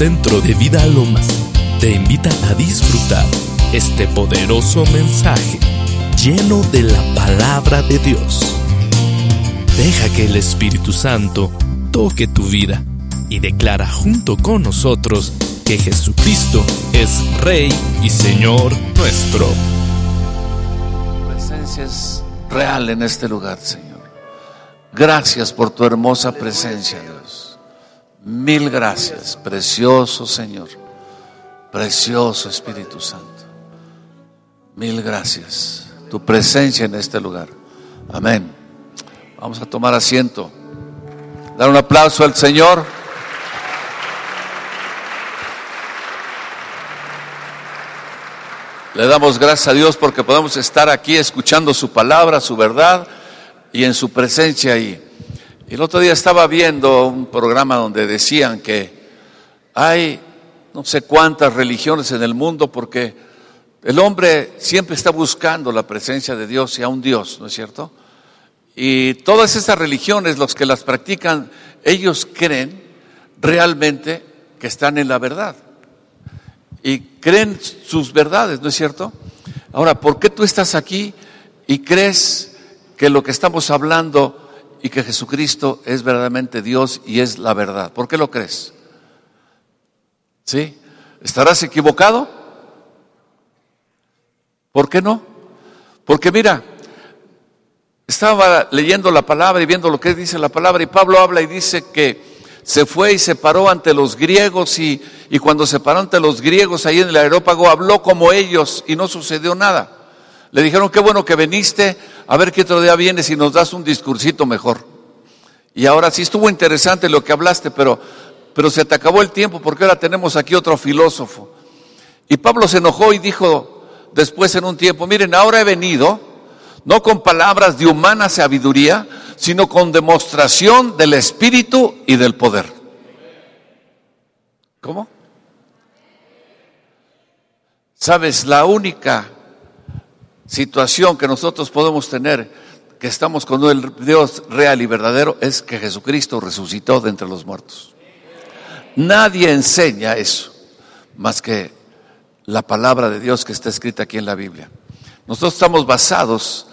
Centro de Vida Lomas te invita a disfrutar este poderoso mensaje lleno de la palabra de Dios. Deja que el Espíritu Santo toque tu vida y declara junto con nosotros que Jesucristo es Rey y Señor nuestro. Presencia es real en este lugar, Señor. Gracias por tu hermosa presencia, Dios. Mil gracias, precioso Señor. Precioso Espíritu Santo. Mil gracias. Tu presencia en este lugar. Amén. Vamos a tomar asiento. Dar un aplauso al Señor. Le damos gracias a Dios porque podemos estar aquí escuchando su palabra, su verdad y en su presencia ahí. El otro día estaba viendo un programa donde decían que hay no sé cuántas religiones en el mundo porque el hombre siempre está buscando la presencia de Dios y a un Dios, ¿no es cierto? Y todas esas religiones, los que las practican, ellos creen realmente que están en la verdad y creen sus verdades, ¿no es cierto? Ahora, ¿por qué tú estás aquí y crees que lo que estamos hablando y que Jesucristo es verdaderamente Dios y es la verdad? ¿Por qué lo crees? ¿Sí? ¿Estarás equivocado? ¿Por qué no? Porque mira, estaba leyendo la palabra y viendo lo que dice la palabra y Pablo habla y dice que se fue y se paró ante los griegos y, y cuando se paró ante los griegos ahí en el aerópago habló como ellos y no sucedió nada. Le dijeron, qué bueno que viniste, a ver qué otro día vienes y nos das un discursito mejor. Y ahora sí estuvo interesante lo que hablaste, pero, pero se te acabó el tiempo porque ahora tenemos aquí otro filósofo. Y Pablo se enojó y dijo después en un tiempo, miren, ahora he venido no con palabras de humana sabiduría, sino con demostración del Espíritu y del poder. ¿Cómo? Sabes, la única situación que nosotros podemos tener, que estamos con el Dios real y verdadero, es que Jesucristo resucitó de entre los muertos. Nadie enseña eso, más que la palabra de Dios que está escrita aquí en la Biblia. Nosotros estamos basados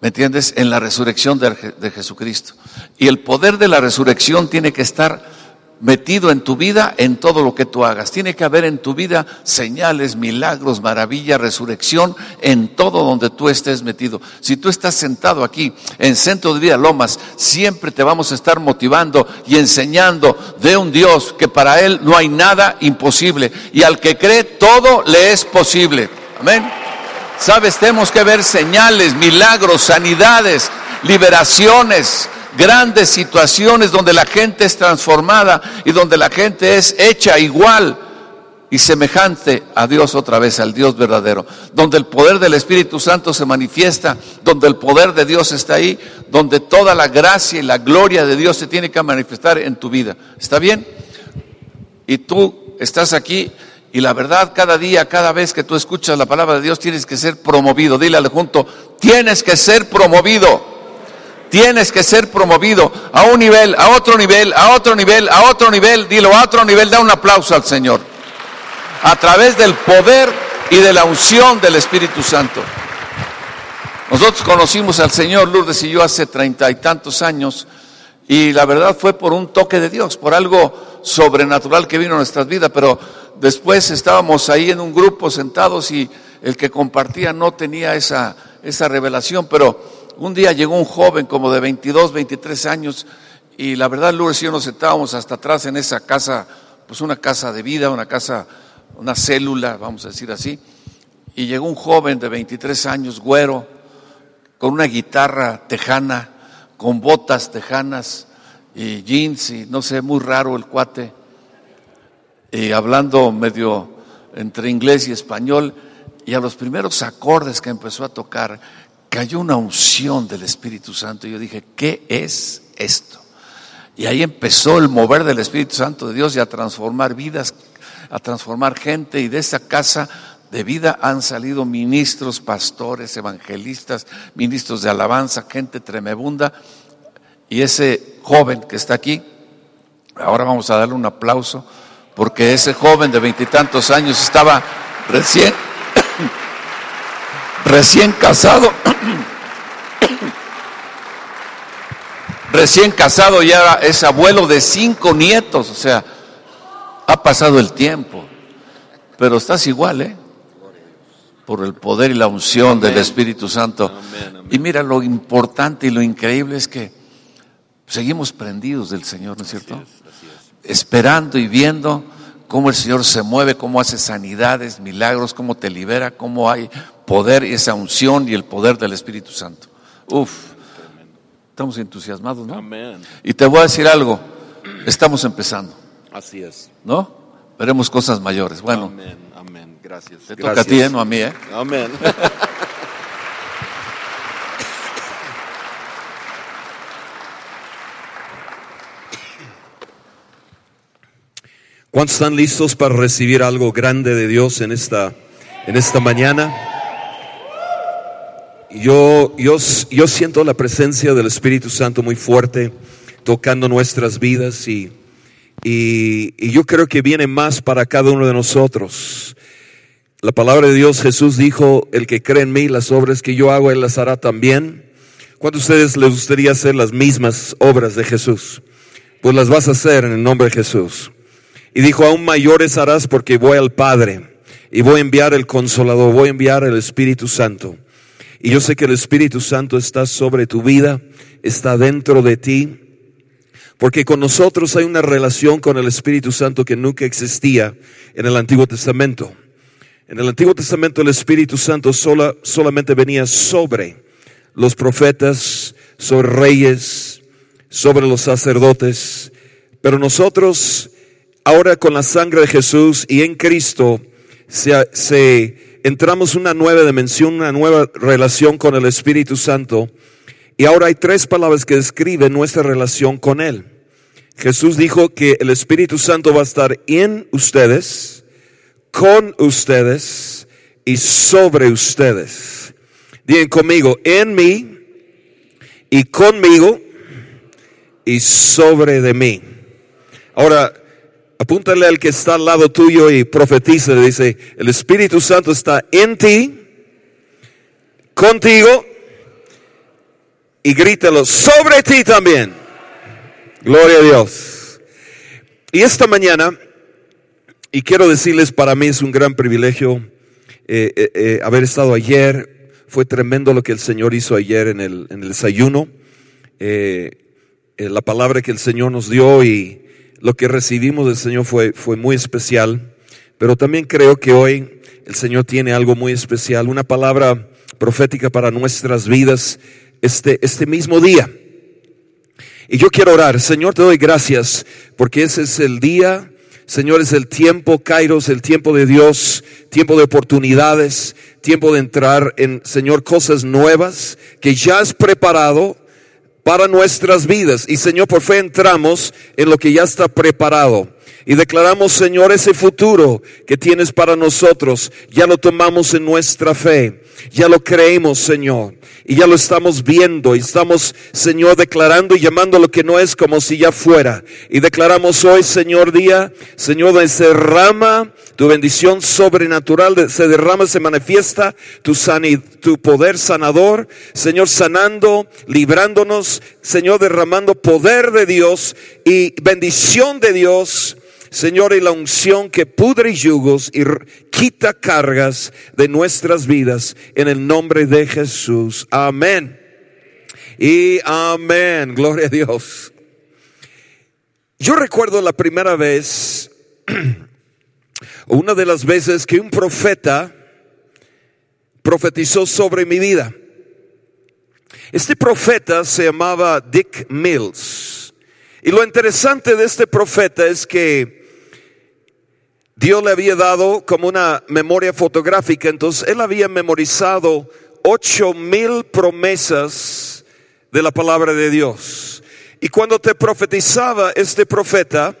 ¿me entiendes?, en la resurrección de, de, Jesucristo. Y el poder de la resurrección tiene que estar metido en tu vida, en todo lo que tú hagas. Tiene que haber en tu vida señales, milagros, maravilla, resurrección, en todo donde tú estés metido. Si tú estás sentado aquí en Centro de Vida Lomas, siempre te vamos a estar motivando y enseñando de un Dios que para Él no hay nada imposible. Y al que cree, todo le es posible. Amén. Sabes, tenemos que ver señales, milagros, sanidades, liberaciones, grandes situaciones donde la gente es transformada y donde la gente es hecha igual y semejante a Dios otra vez, al Dios verdadero, donde el poder del Espíritu Santo se manifiesta, donde el poder de Dios está ahí, donde toda la gracia y la gloria de Dios se tiene que manifestar en tu vida. ¿Está bien? Y tú estás aquí y la verdad, cada día, cada vez que tú escuchas la palabra de Dios, tienes que ser promovido. Dile al junto, tienes que ser promovido. Tienes que ser promovido a un nivel, a otro nivel, a otro nivel, a otro nivel. Dilo a otro nivel, da un aplauso al Señor. A través del poder y de la unción del Espíritu Santo. Nosotros conocimos al Señor Lourdes y yo hace treinta y tantos años. Y la verdad fue por un toque de Dios, por algo sobrenatural que vino a nuestras vidas, pero después estábamos ahí en un grupo sentados y el que compartía no tenía esa, esa revelación, pero un día llegó un joven como de 22, 23 años y la verdad Lourdes y yo nos sentábamos hasta atrás en esa casa, pues una casa de vida, una casa, una célula, vamos a decir así, y llegó un joven de 23 años, güero, con una guitarra tejana, con botas tejanas y jeans y no sé, muy raro el cuate y hablando medio entre inglés y español, y a los primeros acordes que empezó a tocar, cayó una unción del Espíritu Santo. Y yo dije, ¿qué es esto? Y ahí empezó el mover del Espíritu Santo de Dios y a transformar vidas, a transformar gente. Y de esa casa de vida han salido ministros, pastores, evangelistas, ministros de alabanza, gente tremebunda. Y ese joven que está aquí, ahora vamos a darle un aplauso porque ese joven de veintitantos años estaba recién, recién casado, recién casado ya es abuelo de cinco nietos, o sea, ha pasado el tiempo, pero estás igual, ¿eh? Por el poder y la unción del Espíritu Santo. Y mira, lo importante y lo increíble es que seguimos prendidos del Señor, ¿no es cierto? Esperando y viendo cómo el Señor se mueve, cómo hace sanidades, milagros, cómo te libera, cómo hay poder y esa unción y el poder del Espíritu Santo. Uf, estamos entusiasmados, ¿no? Amén. Y te voy a decir algo, estamos empezando, Así es. ¿no? Veremos cosas mayores. Bueno, Amén, amén. Gracias. te toca a ti, ¿eh? no a mí, ¿eh? Amén. ¿Cuántos están listos para recibir algo grande de Dios en esta, en esta mañana? Yo, yo, yo siento la presencia del Espíritu Santo muy fuerte tocando nuestras vidas y, y, y yo creo que viene más para cada uno de nosotros. La palabra de Dios, Jesús dijo, el que cree en mí, las obras que yo hago, él las hará también. ¿Cuántos de ustedes les gustaría hacer las mismas obras de Jesús? Pues las vas a hacer en el nombre de Jesús. Y dijo, aún mayores harás porque voy al Padre y voy a enviar el consolador, voy a enviar el Espíritu Santo. Y yo sé que el Espíritu Santo está sobre tu vida, está dentro de ti, porque con nosotros hay una relación con el Espíritu Santo que nunca existía en el Antiguo Testamento. En el Antiguo Testamento el Espíritu Santo sola, solamente venía sobre los profetas, sobre reyes, sobre los sacerdotes, pero nosotros ahora con la sangre de Jesús y en Cristo se, se entramos una nueva dimensión, una nueva relación con el Espíritu Santo. Y ahora hay tres palabras que describen nuestra relación con Él. Jesús dijo que el Espíritu Santo va a estar en ustedes, con ustedes y sobre ustedes. Digan conmigo, en mí y conmigo y sobre de mí. Ahora, apúntale al que está al lado tuyo y profetiza, dice, el Espíritu Santo está en ti, contigo y grítalo sobre ti también. Gloria a Dios. Y esta mañana, y quiero decirles, para mí es un gran privilegio eh, eh, eh, haber estado ayer. Fue tremendo lo que el Señor hizo ayer en el, en el desayuno. La palabra que el Señor nos dio y lo que recibimos del Señor fue, fue muy especial. Pero también creo que hoy el Señor tiene algo muy especial, una palabra profética para nuestras vidas este, este mismo día. Y yo quiero orar, Señor, te doy gracias porque ese es el día, Señor, es el tiempo, Kairos, el tiempo de Dios, tiempo de oportunidades, tiempo de entrar en, Señor, cosas nuevas que ya has preparado para nuestras vidas. Y Señor, por fe entramos en lo que ya está preparado. Y declaramos, Señor, ese futuro que tienes para nosotros, ya lo tomamos en nuestra fe, ya lo creemos, Señor, y ya lo estamos viendo, y estamos, Señor, declarando y llamando lo que no es como si ya fuera. Y declaramos hoy, Señor, día, Señor, se derrama tu bendición sobrenatural, se derrama, se manifiesta tu, sanid, tu poder sanador, Señor, sanando, librándonos, Señor, derramando poder de Dios y bendición de Dios. Señor, y la unción que pudre yugos y quita cargas de nuestras vidas en el nombre de Jesús. Amén. Y amén. Gloria a Dios. Yo recuerdo la primera vez, una de las veces que un profeta profetizó sobre mi vida. Este profeta se llamaba Dick Mills. Y lo interesante de este profeta es que Dios le había dado como una memoria fotográfica, entonces él había memorizado ocho mil promesas de la palabra de Dios. Y cuando te profetizaba este profeta,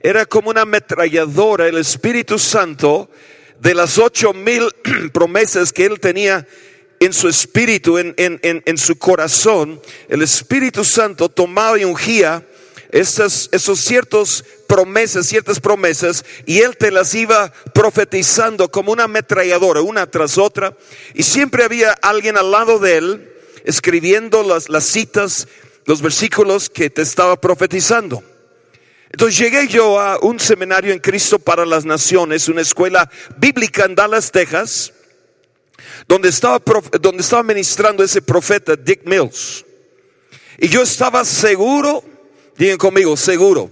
era como una ametralladora, el Espíritu Santo, de las ocho mil promesas que él tenía en su espíritu, en, en, en, en su corazón, el Espíritu Santo tomaba y ungía estas, esos ciertos promesas, ciertas promesas, y él te las iba profetizando como una ametralladora, una tras otra, y siempre había alguien al lado de él escribiendo las, las citas, los versículos que te estaba profetizando. Entonces llegué yo a un seminario en Cristo para las Naciones, una escuela bíblica en Dallas, Texas, donde estaba, donde estaba ministrando ese profeta Dick Mills. Y yo estaba seguro, digan conmigo, seguro.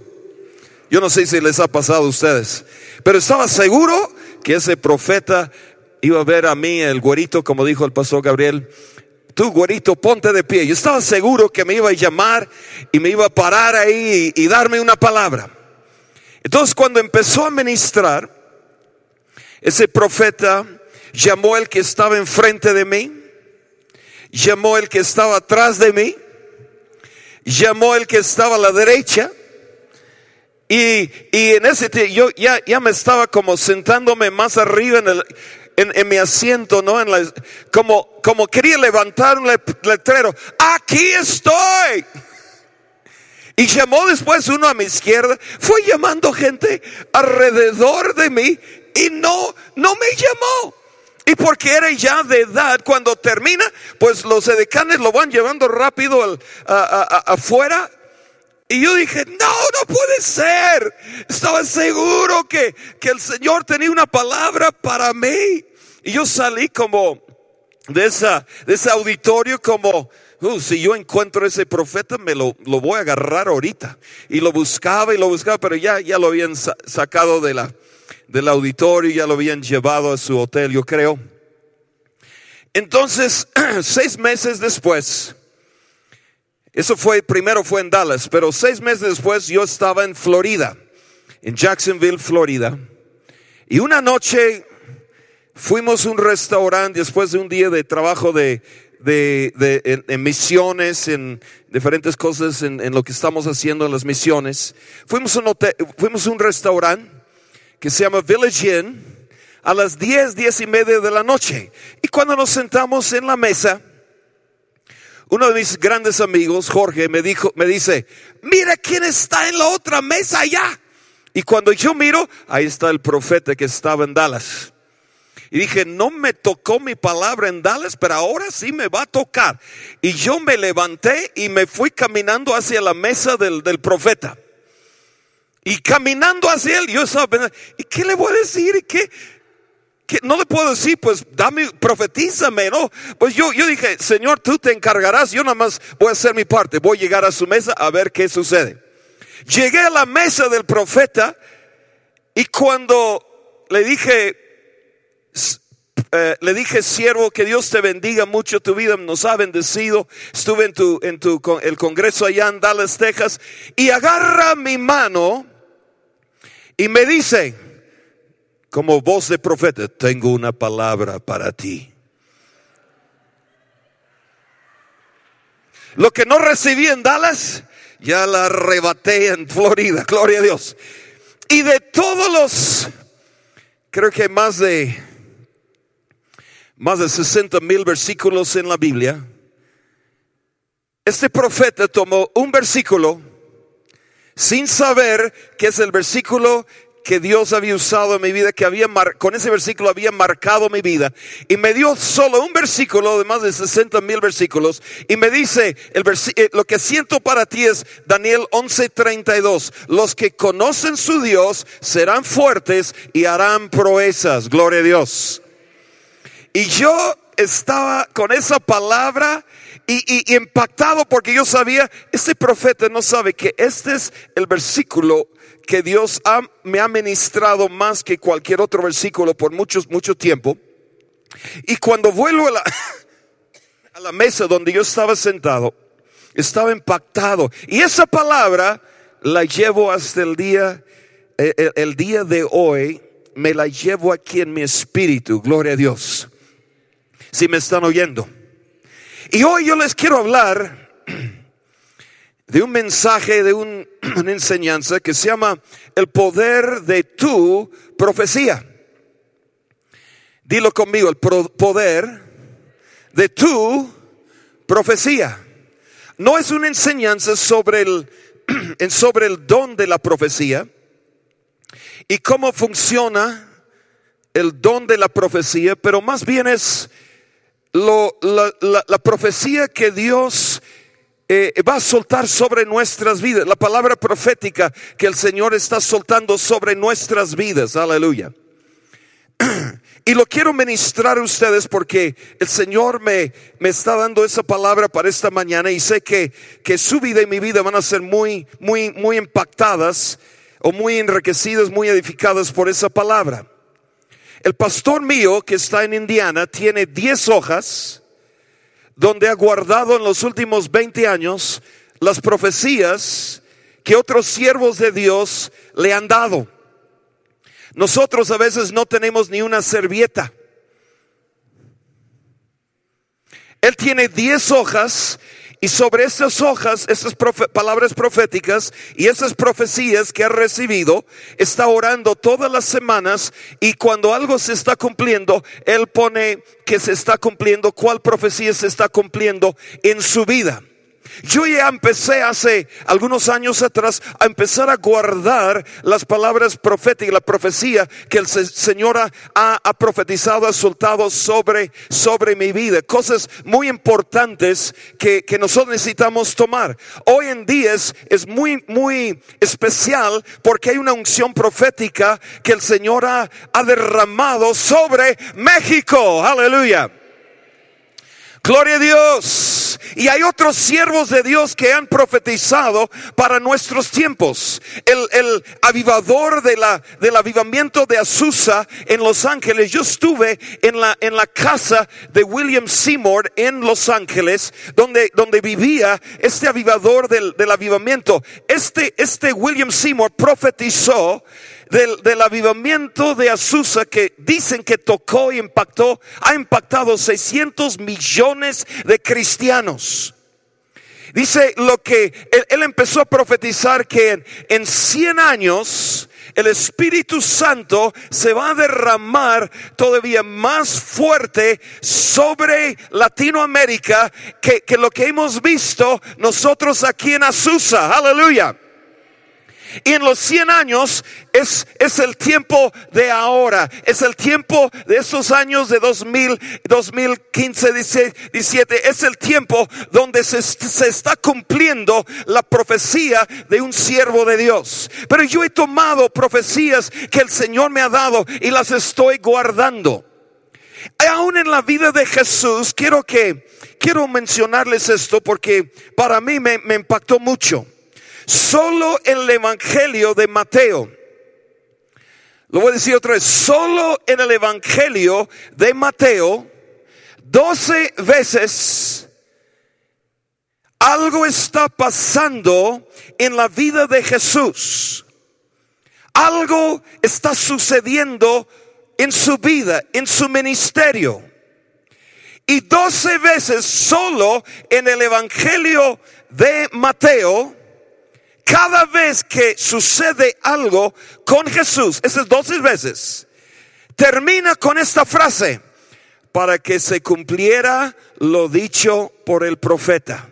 Yo no sé si les ha pasado a ustedes, pero estaba seguro que ese profeta iba a ver a mí, el güerito, como dijo el pastor Gabriel, tú güerito, ponte de pie. Yo estaba seguro que me iba a llamar y me iba a parar ahí y, y darme una palabra. Entonces cuando empezó a ministrar, ese profeta llamó el que estaba enfrente de mí, llamó el que estaba atrás de mí, llamó el que estaba a la derecha. Y, y en ese tiempo yo ya, ya me estaba como sentándome más arriba en, el, en, mi asiento, ¿no? En la, como, como quería levantar un letrero. Aquí estoy. Y llamó después uno a mi izquierda. Fue llamando gente alrededor de mí y no, no me llamó. Y porque era ya de edad, cuando termina, pues los edecanes lo van llevando rápido al, a, a, afuera. Y yo dije, no, no puede ser. Estaba seguro que, que el Señor tenía una palabra para mí. Y yo salí como de, esa, de ese auditorio como, uh, si yo encuentro ese profeta, me lo, lo, voy a agarrar ahorita. Y lo buscaba y lo buscaba, pero ya, ya lo habían sa sacado de la, del auditorio, ya lo habían llevado a su hotel, yo creo. Entonces, seis meses después, eso fue, primero fue en Dallas, pero seis meses después yo estaba en Florida, en Jacksonville, Florida. Y una noche fuimos a un restaurante después de un día de trabajo de, de, de en, misiones, en diferentes cosas, en, en, lo que estamos haciendo en las misiones. Fuimos a un, fuimos a un restaurante que se llama Village Inn a las diez, diez y media de la noche. Y cuando nos sentamos en la mesa, uno de mis grandes amigos, Jorge, me dijo, me dice, mira quién está en la otra mesa allá. Y cuando yo miro, ahí está el profeta que estaba en Dallas. Y dije, no me tocó mi palabra en Dallas, pero ahora sí me va a tocar. Y yo me levanté y me fui caminando hacia la mesa del, del profeta. Y caminando hacia él, yo estaba pensando, ¿y qué le voy a decir? ¿Y qué? ¿Qué? No le puedo decir, pues dame, profetízame, ¿no? Pues yo, yo dije, Señor, tú te encargarás, yo nada más voy a hacer mi parte, voy a llegar a su mesa a ver qué sucede. Llegué a la mesa del profeta y cuando le dije, eh, le dije, siervo, que Dios te bendiga mucho tu vida, nos ha bendecido. Estuve en tu, en tu, el congreso allá en Dallas, Texas, y agarra mi mano y me dice, como voz de profeta, tengo una palabra para ti. Lo que no recibí en Dallas, ya la arrebaté en Florida, gloria a Dios. Y de todos los, creo que más de, más de 60 mil versículos en la Biblia, este profeta tomó un versículo sin saber que es el versículo que Dios había usado en mi vida, que había con ese versículo había marcado mi vida. Y me dio solo un versículo de más de 60 mil versículos. Y me dice, el eh, lo que siento para ti es Daniel 11:32. Los que conocen su Dios serán fuertes y harán proezas. Gloria a Dios. Y yo estaba con esa palabra y, y, impactado porque yo sabía, este profeta no sabe que este es el versículo que Dios ha, me ha ministrado más que cualquier otro versículo por mucho, mucho tiempo. Y cuando vuelvo a la, a la mesa donde yo estaba sentado, estaba impactado. Y esa palabra la llevo hasta el día, el, el día de hoy, me la llevo aquí en mi espíritu, gloria a Dios. Si me están oyendo. Y hoy yo les quiero hablar de un mensaje, de un, una enseñanza que se llama el poder de tu profecía. Dilo conmigo, el poder de tu profecía. No es una enseñanza sobre el sobre el don de la profecía y cómo funciona el don de la profecía, pero más bien es lo, la, la- la profecía que Dios eh, va a soltar sobre nuestras vidas, la palabra profética que el Señor está soltando sobre nuestras vidas, aleluya. Y lo quiero ministrar a ustedes porque el Señor me, me está dando esa palabra para esta mañana y sé que, que su vida y mi vida van a ser muy, muy, muy impactadas o muy enriquecidas, muy edificadas por esa palabra. El pastor mío que está en Indiana tiene 10 hojas donde ha guardado en los últimos 20 años las profecías que otros siervos de Dios le han dado. Nosotros a veces no tenemos ni una servieta. Él tiene 10 hojas y sobre esas hojas, esas palabras proféticas y esas profecías que ha recibido, está orando todas las semanas y cuando algo se está cumpliendo, Él pone que se está cumpliendo, cuál profecía se está cumpliendo en su vida. Yo ya empecé hace algunos años atrás a empezar a guardar las palabras proféticas, la profecía que el se- Señor ha, profetizado, ha soltado sobre, sobre mi vida. Cosas muy importantes que, que nosotros necesitamos tomar. Hoy en día es, es muy, muy especial porque hay una unción profética que el Señor ha, ha derramado sobre México. Aleluya. Gloria a Dios. Y hay otros siervos de Dios que han profetizado para nuestros tiempos. El, el avivador de la, del avivamiento de Azusa en Los Ángeles. Yo estuve en la, en la casa de William Seymour en Los Ángeles, donde, donde vivía este avivador del, del avivamiento. Este, este William Seymour profetizó del, del avivamiento de Azusa que dicen que tocó y impactó, ha impactado 600 millones de cristianos. Dice lo que él, él empezó a profetizar que en, en 100 años el Espíritu Santo se va a derramar todavía más fuerte sobre Latinoamérica que, que lo que hemos visto nosotros aquí en Azusa. Aleluya. Y en los 100 años es, es el tiempo de ahora, es el tiempo de esos años de 2000, 2015, 17, es el tiempo donde se, se está cumpliendo la profecía de un siervo de Dios. Pero yo he tomado profecías que el Señor me ha dado y las estoy guardando. Aún en la vida de Jesús, quiero que, quiero mencionarles esto porque para mí me, me impactó mucho. Solo en el Evangelio de Mateo, lo voy a decir otra vez, solo en el Evangelio de Mateo, doce veces algo está pasando en la vida de Jesús. Algo está sucediendo en su vida, en su ministerio. Y doce veces solo en el Evangelio de Mateo, cada vez que sucede algo con Jesús, esas doce veces, termina con esta frase, para que se cumpliera lo dicho por el profeta.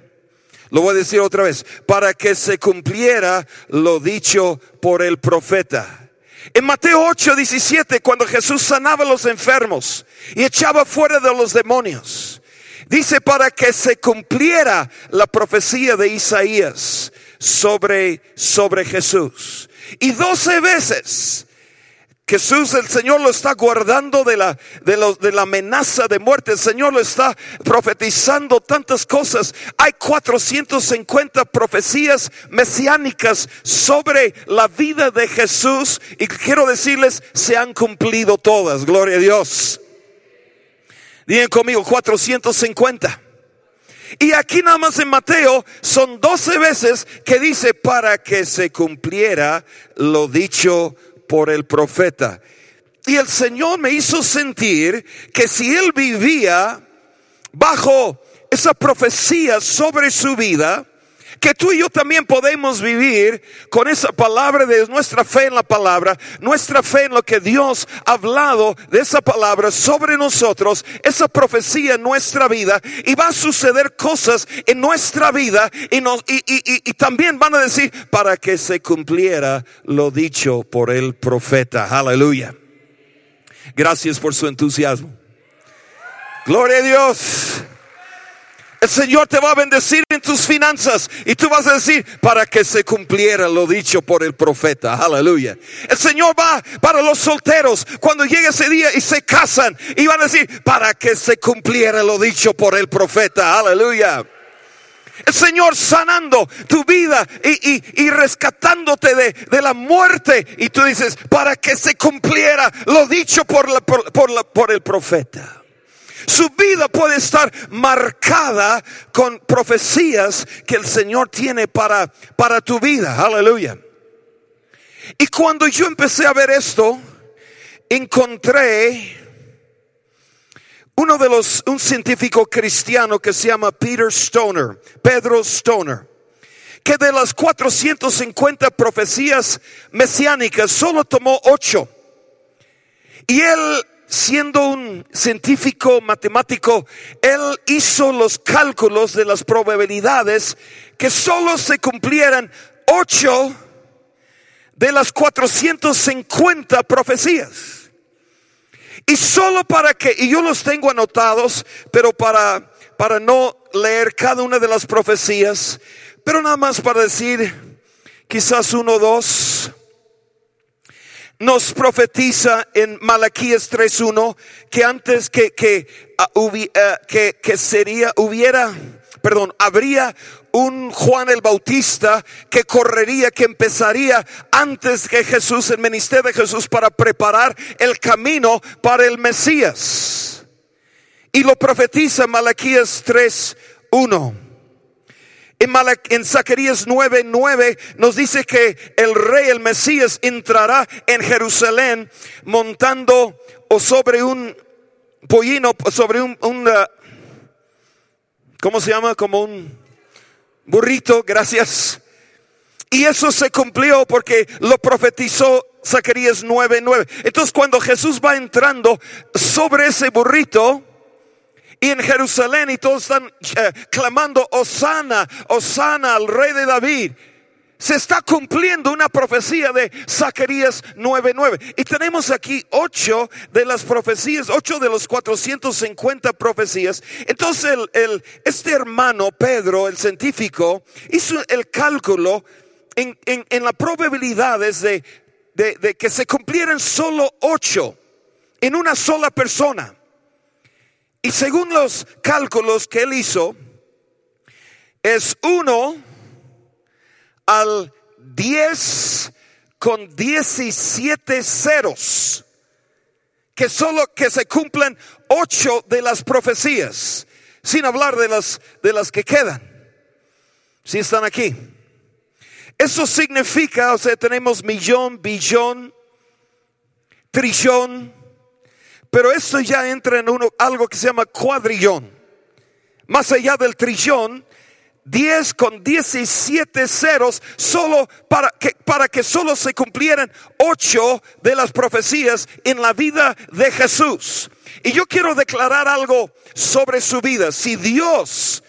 Lo voy a decir otra vez, para que se cumpliera lo dicho por el profeta. En Mateo 8, 17, cuando Jesús sanaba a los enfermos y echaba fuera de los demonios, dice para que se cumpliera la profecía de Isaías sobre, sobre Jesús. Y doce veces Jesús, el Señor lo está guardando de la, de, los, de la amenaza de muerte. El Señor lo está profetizando tantas cosas. Hay 450 profecías mesiánicas sobre la vida de Jesús. Y quiero decirles, se han cumplido todas. Gloria a Dios. Digan conmigo, 450. Y aquí nada más en Mateo son 12 veces que dice para que se cumpliera lo dicho por el profeta. Y el Señor me hizo sentir que si él vivía bajo esa profecía sobre su vida, que tú y yo también podemos vivir con esa palabra de Dios, nuestra fe en la palabra, nuestra fe en lo que Dios ha hablado de esa palabra sobre nosotros, esa profecía en nuestra vida y va a suceder cosas en nuestra vida y, nos, y, y, y también van a decir para que se cumpliera lo dicho por el profeta. Aleluya. Gracias por su entusiasmo. Gloria a Dios. El Señor te va a bendecir en tus finanzas y tú vas a decir para que se cumpliera lo dicho por el profeta. Aleluya. El Señor va para los solteros cuando llegue ese día y se casan y van a decir para que se cumpliera lo dicho por el profeta. Aleluya. El Señor sanando tu vida y, y, y rescatándote de, de, la muerte. Y tú dices, para que se cumpliera lo dicho por, la, por, la, por el profeta. Su vida puede estar marcada con profecías que el Señor tiene para, para tu vida. Aleluya. Y cuando yo empecé a ver esto, encontré uno de los, un científico cristiano que se llama Peter Stoner, Pedro Stoner, que de las 450 profecías mesiánicas solo tomó ocho. Y él siendo un científico matemático, él hizo los cálculos de las probabilidades que solo se cumplieran ocho de las 450 profecías. Y solo para que, y yo los tengo anotados, pero para, para no leer cada una de las profecías, pero nada más para decir quizás uno o dos nos profetiza en Malaquías 3.1 que antes que, que, uh, que, que sería, hubiera, perdón, habría un Juan el Bautista que correría, que empezaría antes que Jesús, el ministerio de Jesús, para preparar el camino para el Mesías. Y lo profetiza Malaquías 3.1. En, en Zacarías 9:9 9 nos dice que el rey, el Mesías, entrará en Jerusalén montando o sobre un pollino, sobre un, un uh, ¿cómo se llama? Como un burrito, gracias. Y eso se cumplió porque lo profetizó Zacarías 9:9. 9. Entonces cuando Jesús va entrando sobre ese burrito, y en Jerusalén y todos están eh, clamando, Osana, Osana al rey de David. Se está cumpliendo una profecía de Zacarías 9:9. Y tenemos aquí ocho de las profecías, ocho de los 450 profecías. Entonces el, este hermano Pedro, el científico, hizo el cálculo en, en, en las de, de que se cumplieran solo ocho en una sola persona. Y según los cálculos que él hizo, es uno al 10 con 17 ceros. Que solo que se cumplen ocho de las profecías, sin hablar de las, de las que quedan. Si están aquí. Eso significa, o sea, tenemos millón, billón, trillón, pero esto ya entra en uno, algo que se llama cuadrillón. Más allá del trillón, 10 con 17 ceros solo para que, para que solo se cumplieran 8 de las profecías en la vida de Jesús. Y yo quiero declarar algo sobre su vida. Si Dios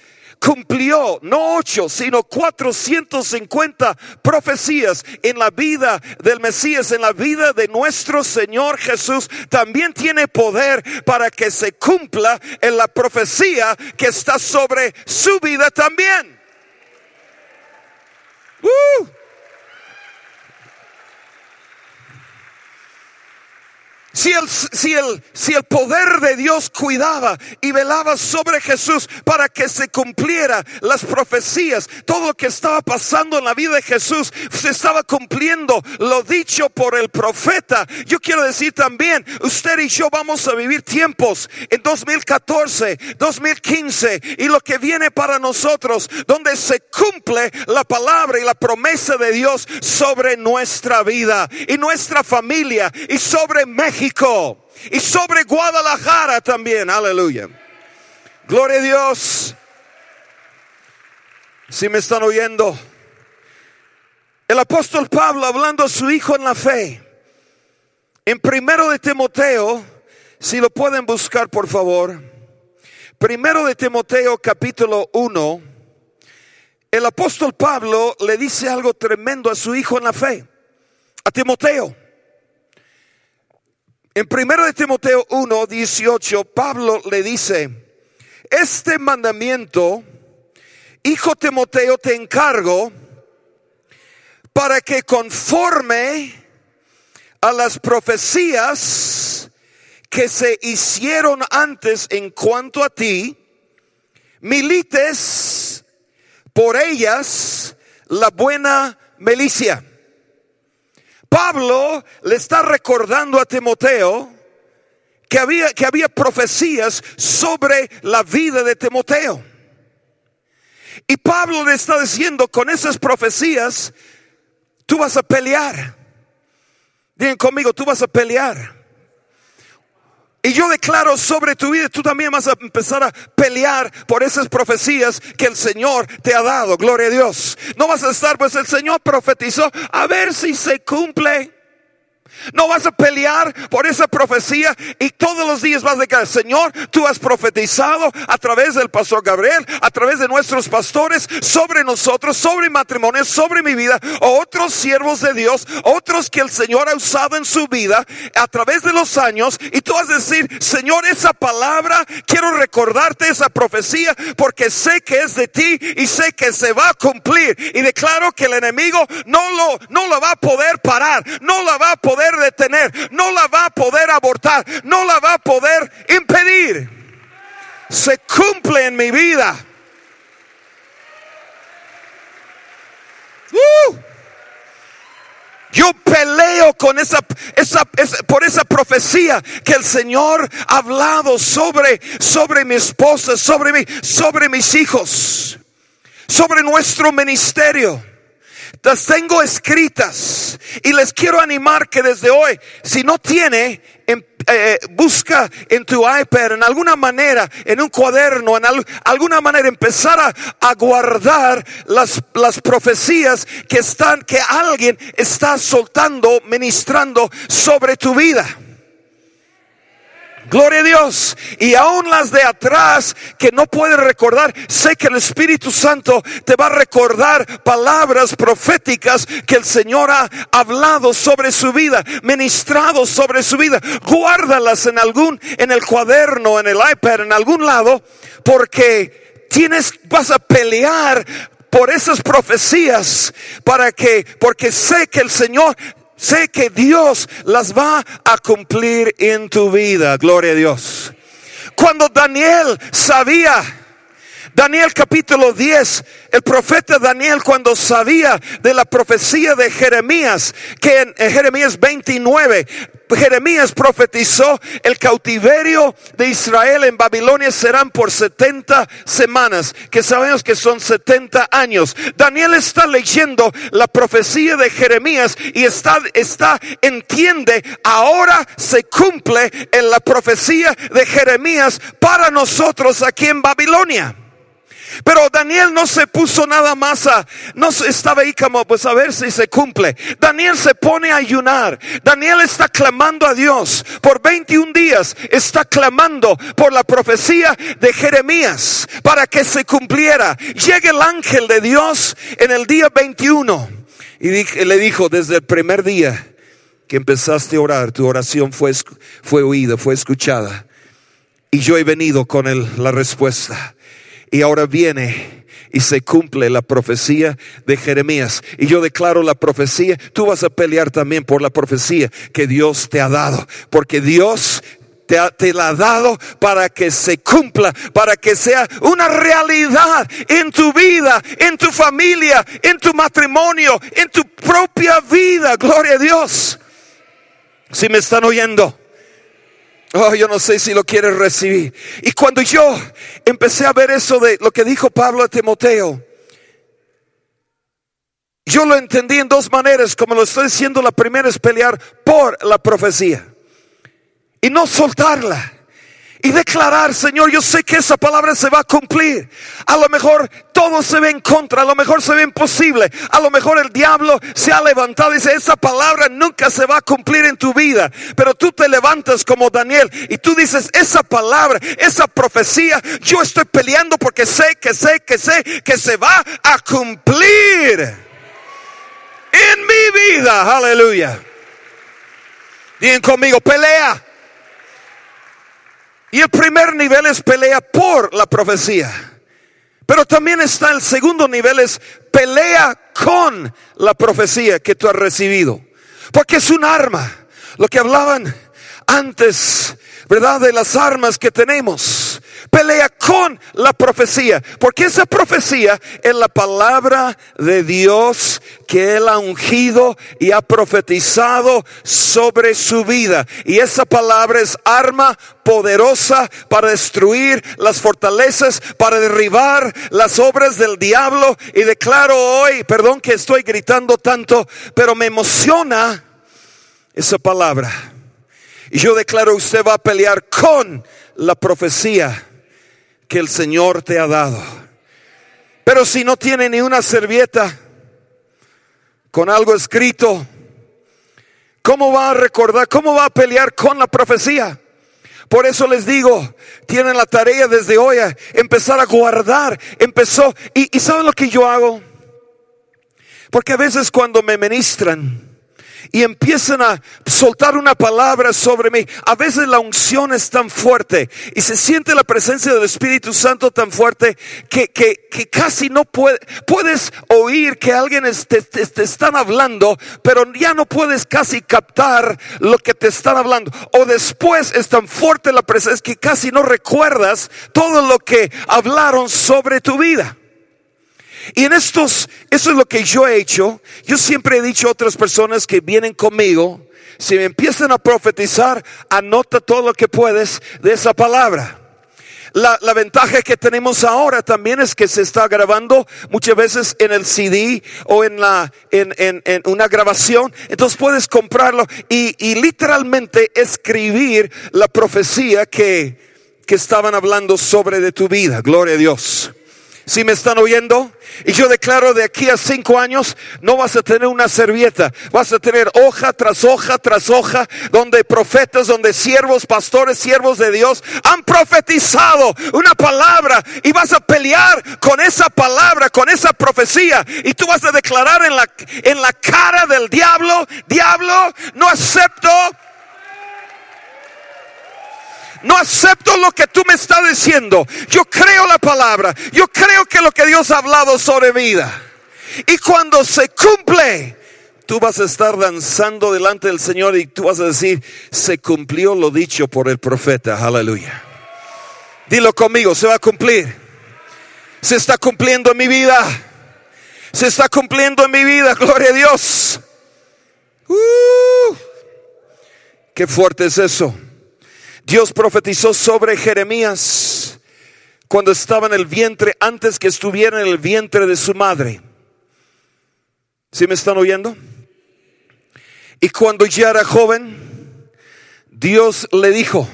cumplió no ocho, sino 450 profecías en la vida del Mesías, en la vida de nuestro Señor Jesús, también tiene poder para que se cumpla en la profecía que está sobre su vida también. Uh. Si el, si, el, si el poder de Dios cuidaba y velaba sobre Jesús para que se cumpliera las profecías, todo lo que estaba pasando en la vida de Jesús se estaba cumpliendo lo dicho por el profeta. Yo quiero decir también, usted y yo vamos a vivir tiempos en 2014, 2015 y lo que viene para nosotros, donde se cumple la palabra y la promesa de Dios sobre nuestra vida y nuestra familia y sobre México y sobre Guadalajara también. Aleluya. Gloria a Dios. Si me están oyendo. El apóstol Pablo hablando a su hijo en la fe. En primero de Timoteo, si lo pueden buscar por favor. Primero de Timoteo capítulo 1. El apóstol Pablo le dice algo tremendo a su hijo en la fe. A Timoteo. En primero de Timoteo 1, 18, Pablo le dice, este mandamiento, hijo Timoteo, te encargo para que conforme a las profecías que se hicieron antes en cuanto a ti, milites por ellas la buena milicia. Pablo le está recordando a Timoteo que había, que había profecías sobre la vida de Timoteo. Y Pablo le está diciendo, con esas profecías, tú vas a pelear. Digan conmigo, tú vas a pelear. Y yo declaro sobre tu vida, tú también vas a empezar a pelear por esas profecías que el Señor te ha dado. Gloria a Dios. No vas a estar, pues el Señor profetizó, a ver si se cumple. No vas a pelear por esa profecía y todos los días vas a decir, Señor, tú has profetizado a través del pastor Gabriel, a través de nuestros pastores, sobre nosotros, sobre matrimonio, sobre mi vida, otros siervos de Dios, otros que el Señor ha usado en su vida a través de los años. Y tú vas a decir, Señor, esa palabra, quiero recordarte esa profecía porque sé que es de ti y sé que se va a cumplir. Y declaro que el enemigo no lo, no lo va a poder parar, no la va a poder detener, no la va a poder abortar, no la va a poder impedir. Se cumple en mi vida. Uh. Yo peleo con esa, esa, por esa profecía que el Señor ha hablado sobre, sobre mi esposa, sobre mí, sobre mis hijos, sobre nuestro ministerio las tengo escritas y les quiero animar que desde hoy, si no tiene, em, eh, busca en tu iPad, en alguna manera, en un cuaderno, en alguna manera, empezar a, a guardar las, las profecías que están, que alguien está soltando, ministrando sobre tu vida. Gloria a Dios. Y aún las de atrás que no puedes recordar, sé que el Espíritu Santo te va a recordar palabras proféticas que el Señor ha hablado sobre su vida, ministrado sobre su vida. Guárdalas en algún, en el cuaderno, en el iPad, en algún lado, porque tienes, vas a pelear por esas profecías para que, porque sé que el Señor Sé que Dios las va a cumplir en tu vida. Gloria a Dios. Cuando Daniel sabía, Daniel capítulo 10, el profeta Daniel cuando sabía de la profecía de Jeremías, que en Jeremías 29 Jeremías profetizó el cautiverio de Israel en Babilonia serán por 70 semanas, que sabemos que son 70 años. Daniel está leyendo la profecía de Jeremías y está, está, entiende, ahora se cumple en la profecía de Jeremías para nosotros aquí en Babilonia. Pero Daniel no se puso nada más a, no estaba ahí como, pues a ver si se cumple. Daniel se pone a ayunar. Daniel está clamando a Dios. Por 21 días está clamando por la profecía de Jeremías para que se cumpliera. Llega el ángel de Dios en el día 21 y le dijo desde el primer día que empezaste a orar, tu oración fue, fue oída, fue escuchada. Y yo he venido con la respuesta. Y ahora viene y se cumple la profecía de Jeremías. Y yo declaro la profecía, tú vas a pelear también por la profecía que Dios te ha dado. Porque Dios te, te, la ha dado para que se cumpla, para que sea una realidad en tu vida, en tu familia, en tu matrimonio, en tu propia vida. Gloria a Dios. Si me están oyendo. Oh, yo no sé si lo quieres recibir. Y cuando yo empecé a ver eso de lo que dijo Pablo a Timoteo, yo lo entendí en dos maneras. Como lo estoy diciendo, la primera es pelear por la profecía y no soltarla. Y declarar, Señor, yo sé que esa palabra se va a cumplir. A lo mejor todo se ve en contra, a lo mejor se ve imposible, a lo mejor el diablo se ha levantado y dice, esa palabra nunca se va a cumplir en tu vida. Pero tú te levantas como Daniel y tú dices, esa palabra, esa profecía, yo estoy peleando porque sé, que sé, que sé que se va a cumplir en mi vida. Aleluya. Digan conmigo, pelea. Y el primer nivel es pelea por la profecía. Pero también está el segundo nivel, es pelea con la profecía que tú has recibido. Porque es un arma. Lo que hablaban antes, ¿verdad? De las armas que tenemos pelea con la profecía, porque esa profecía es la palabra de Dios que Él ha ungido y ha profetizado sobre su vida. Y esa palabra es arma poderosa para destruir las fortalezas, para derribar las obras del diablo. Y declaro hoy, perdón que estoy gritando tanto, pero me emociona esa palabra. Y yo declaro, usted va a pelear con la profecía que el Señor te ha dado. Pero si no tiene ni una servieta con algo escrito, ¿cómo va a recordar? ¿Cómo va a pelear con la profecía? Por eso les digo, tienen la tarea desde hoy a empezar a guardar. Empezó, y, y ¿saben lo que yo hago? Porque a veces cuando me ministran, y empiezan a soltar una palabra sobre mí. A veces la unción es tan fuerte y se siente la presencia del Espíritu Santo tan fuerte que, que, que casi no puede, puedes oír que alguien te, te, están hablando, pero ya no puedes casi captar lo que te están hablando. O después es tan fuerte la presencia que casi no recuerdas todo lo que hablaron sobre tu vida. Y en estos, eso es lo que yo he hecho. Yo siempre he dicho a otras personas que vienen conmigo, si me empiezan a profetizar, anota todo lo que puedes de esa palabra. La, la, ventaja que tenemos ahora también es que se está grabando muchas veces en el CD o en, la, en, en, en una grabación. Entonces puedes comprarlo y, y literalmente escribir la profecía que, que estaban hablando sobre de tu vida. Gloria a Dios. Si me están oyendo? Y yo declaro de aquí a cinco años no vas a tener una servieta, vas a tener hoja tras hoja tras hoja, donde profetas, donde siervos, pastores, siervos de Dios han profetizado una palabra y vas a pelear con esa palabra, con esa profecía. Y tú vas a declarar en la, en la cara del diablo, diablo, no acepto no acepto lo que tú me estás diciendo. Yo creo la palabra. Yo creo que lo que Dios ha hablado sobre vida. Y cuando se cumple, tú vas a estar danzando delante del Señor y tú vas a decir, se cumplió lo dicho por el profeta. Aleluya. Dilo conmigo, se va a cumplir. Se está cumpliendo en mi vida. Se está cumpliendo en mi vida. Gloria a Dios. Uh, qué fuerte es eso. Dios profetizó sobre Jeremías cuando estaba en el vientre, antes que estuviera en el vientre de su madre. ¿Sí me están oyendo? Y cuando ya era joven, Dios le dijo,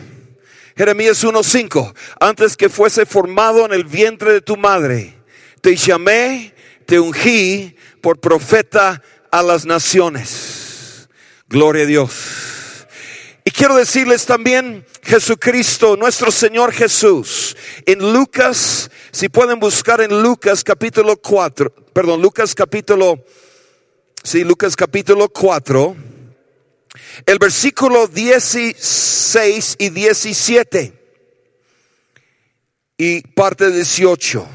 Jeremías 1.5, antes que fuese formado en el vientre de tu madre, te llamé, te ungí por profeta a las naciones. Gloria a Dios. Y quiero decirles también, Jesucristo, nuestro Señor Jesús, en Lucas, si pueden buscar en Lucas capítulo 4, perdón, Lucas capítulo, sí, Lucas capítulo 4, el versículo 16 y 17 y parte 18.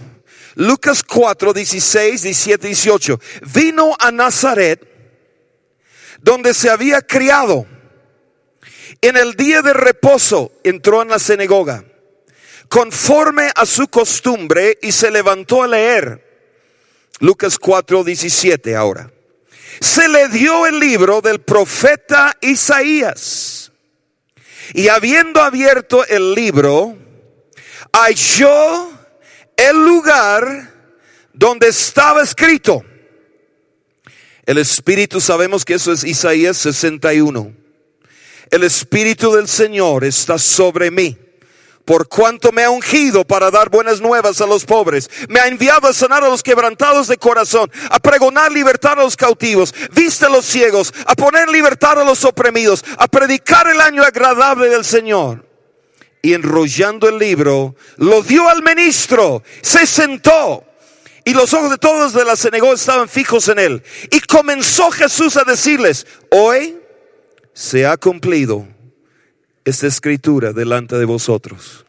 Lucas 4, 16, 17, 18. Vino a Nazaret, donde se había criado en el día de reposo entró en la sinagoga, conforme a su costumbre, y se levantó a leer. Lucas 4, 17 ahora. Se le dio el libro del profeta Isaías. Y habiendo abierto el libro, halló el lugar donde estaba escrito. El Espíritu, sabemos que eso es Isaías 61 el Espíritu del Señor está sobre mí, por cuanto me ha ungido para dar buenas nuevas a los pobres, me ha enviado a sanar a los quebrantados de corazón, a pregonar libertad a los cautivos, viste a los ciegos, a poner libertad a los oprimidos, a predicar el año agradable del Señor. Y enrollando el libro, lo dio al ministro, se sentó. Y los ojos de todos de la sinagoga estaban fijos en él. Y comenzó Jesús a decirles, hoy se ha cumplido esta escritura delante de vosotros.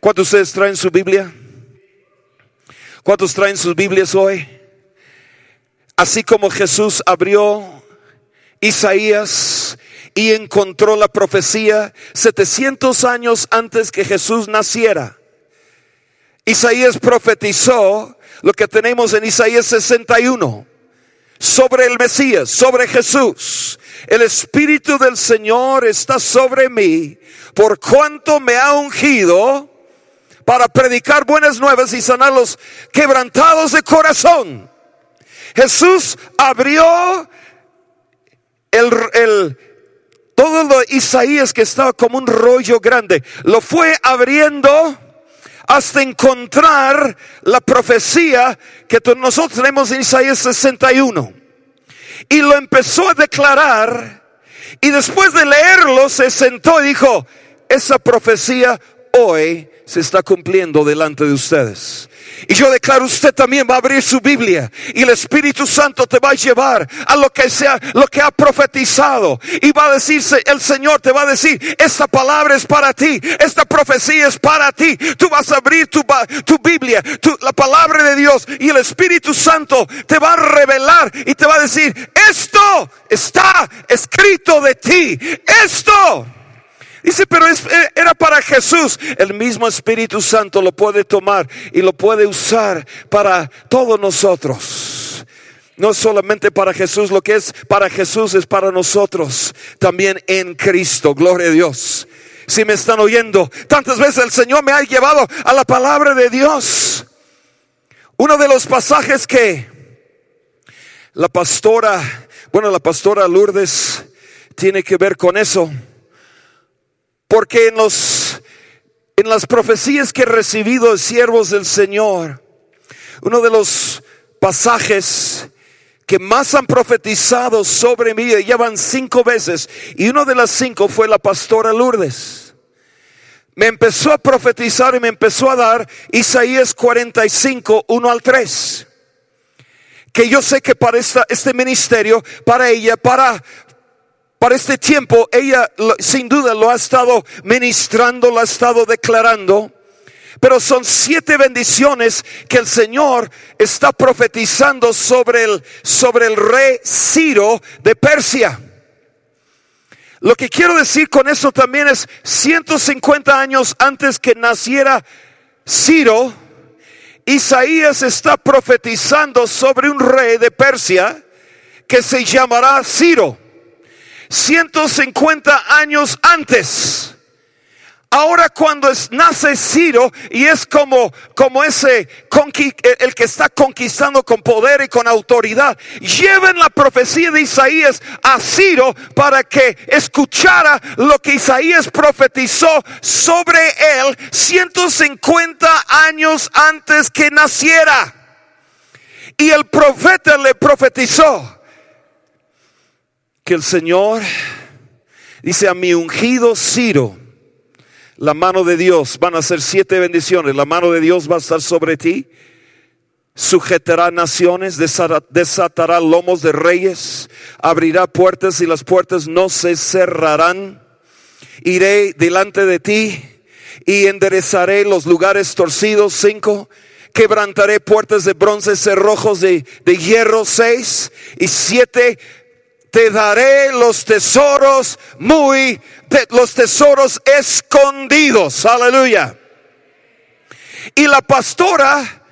¿Cuántos de ustedes traen su Biblia? ¿Cuántos traen sus Biblias hoy? Así como Jesús abrió Isaías y encontró la profecía 700 años antes que Jesús naciera. Isaías profetizó lo que tenemos en Isaías 61 sobre el Mesías, sobre Jesús. El Espíritu del Señor está sobre mí por cuanto me ha ungido para predicar buenas nuevas y sanar los quebrantados de corazón. Jesús abrió el, el todo lo Isaías que estaba como un rollo grande, lo fue abriendo hasta encontrar la profecía que nosotros tenemos en Isaías 61. Y lo empezó a declarar y después de leerlo se sentó y dijo, esa profecía hoy se está cumpliendo delante de ustedes. Y yo declaro, usted también va a abrir su Biblia y el Espíritu Santo te va a llevar a lo que sea, lo que ha profetizado. Y va a decirse, el Señor te va a decir, esta palabra es para ti, esta profecía es para ti. Tú vas a abrir tu, tu Biblia, la palabra de Dios y el Espíritu Santo te va a revelar y te va a decir, esto está escrito de ti. Esto Dice, pero eh, era para Jesús. El mismo Espíritu Santo lo puede tomar y lo puede usar para todos nosotros. No solamente para Jesús, lo que es para Jesús es para nosotros. También en Cristo. Gloria a Dios. Si me están oyendo, tantas veces el Señor me ha llevado a la palabra de Dios. Uno de los pasajes que la pastora, bueno, la pastora Lourdes tiene que ver con eso porque en los en las profecías que he recibido de siervos del Señor, uno de los pasajes que más han profetizado sobre mí, ya van cinco veces, y uno de las cinco fue la pastora Lourdes. Me empezó a profetizar y me empezó a dar Isaías 45, 1 al 3 que yo sé que para este ministerio, para ella, para, para este tiempo ella sin duda lo ha estado ministrando, lo ha estado declarando. Pero son siete bendiciones que el Señor está profetizando sobre el, sobre el rey Ciro de Persia. Lo que quiero decir con eso también es 150 años antes que naciera Ciro, Isaías está profetizando sobre un rey de Persia que se llamará Ciro. 150 años antes. Ahora cuando es, nace Ciro y es como, como ese el que está conquistando con poder y con autoridad, lleven la profecía de Isaías a Ciro para que escuchara lo que Isaías profetizó sobre él 150 años antes que naciera. Y el profeta le profetizó que el Señor dice a mi ungido Ciro, la mano de Dios, van a ser siete bendiciones, la mano de Dios va a estar sobre ti, sujetará naciones, desatará lomos de reyes, abrirá puertas y las puertas no se cerrarán. Iré delante de ti y enderezaré los lugares torcidos. Cinco, quebrantaré puertas de bronce, cerrojos de, de hierro. Seis y siete, te daré los tesoros muy, los tesoros escondidos. Aleluya. Y la pastora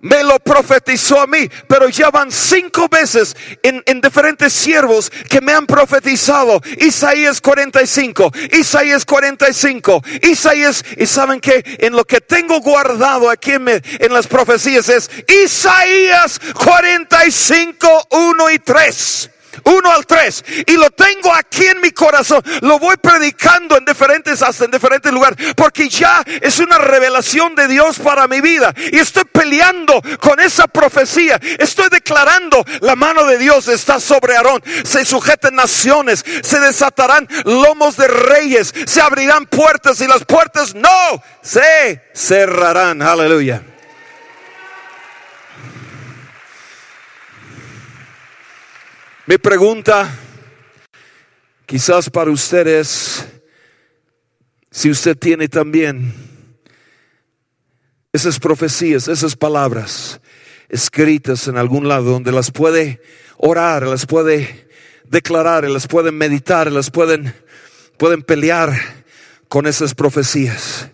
me lo profetizó a mí, pero ya van cinco veces en, en, diferentes siervos que me han profetizado. Isaías 45, Isaías 45, Isaías, y saben que en lo que tengo guardado aquí en, en las profecías es Isaías 45, 1 y 3. 1 al 3. Y lo tengo aquí en mi corazón. Lo voy predicando en diferentes, hasta en diferentes lugares. Porque ya es una revelación de Dios para mi vida. Y estoy peleando con esa profecía. Estoy declarando la mano de Dios está sobre Aarón. Se sujeten naciones. Se desatarán lomos de reyes. Se abrirán puertas y las puertas no se cerrarán. Aleluya. Mi pregunta, quizás para ustedes, si usted tiene también esas profecías, esas palabras escritas en algún lado donde las puede orar, las puede declarar, las pueden meditar, las pueden, pueden pelear con esas profecías.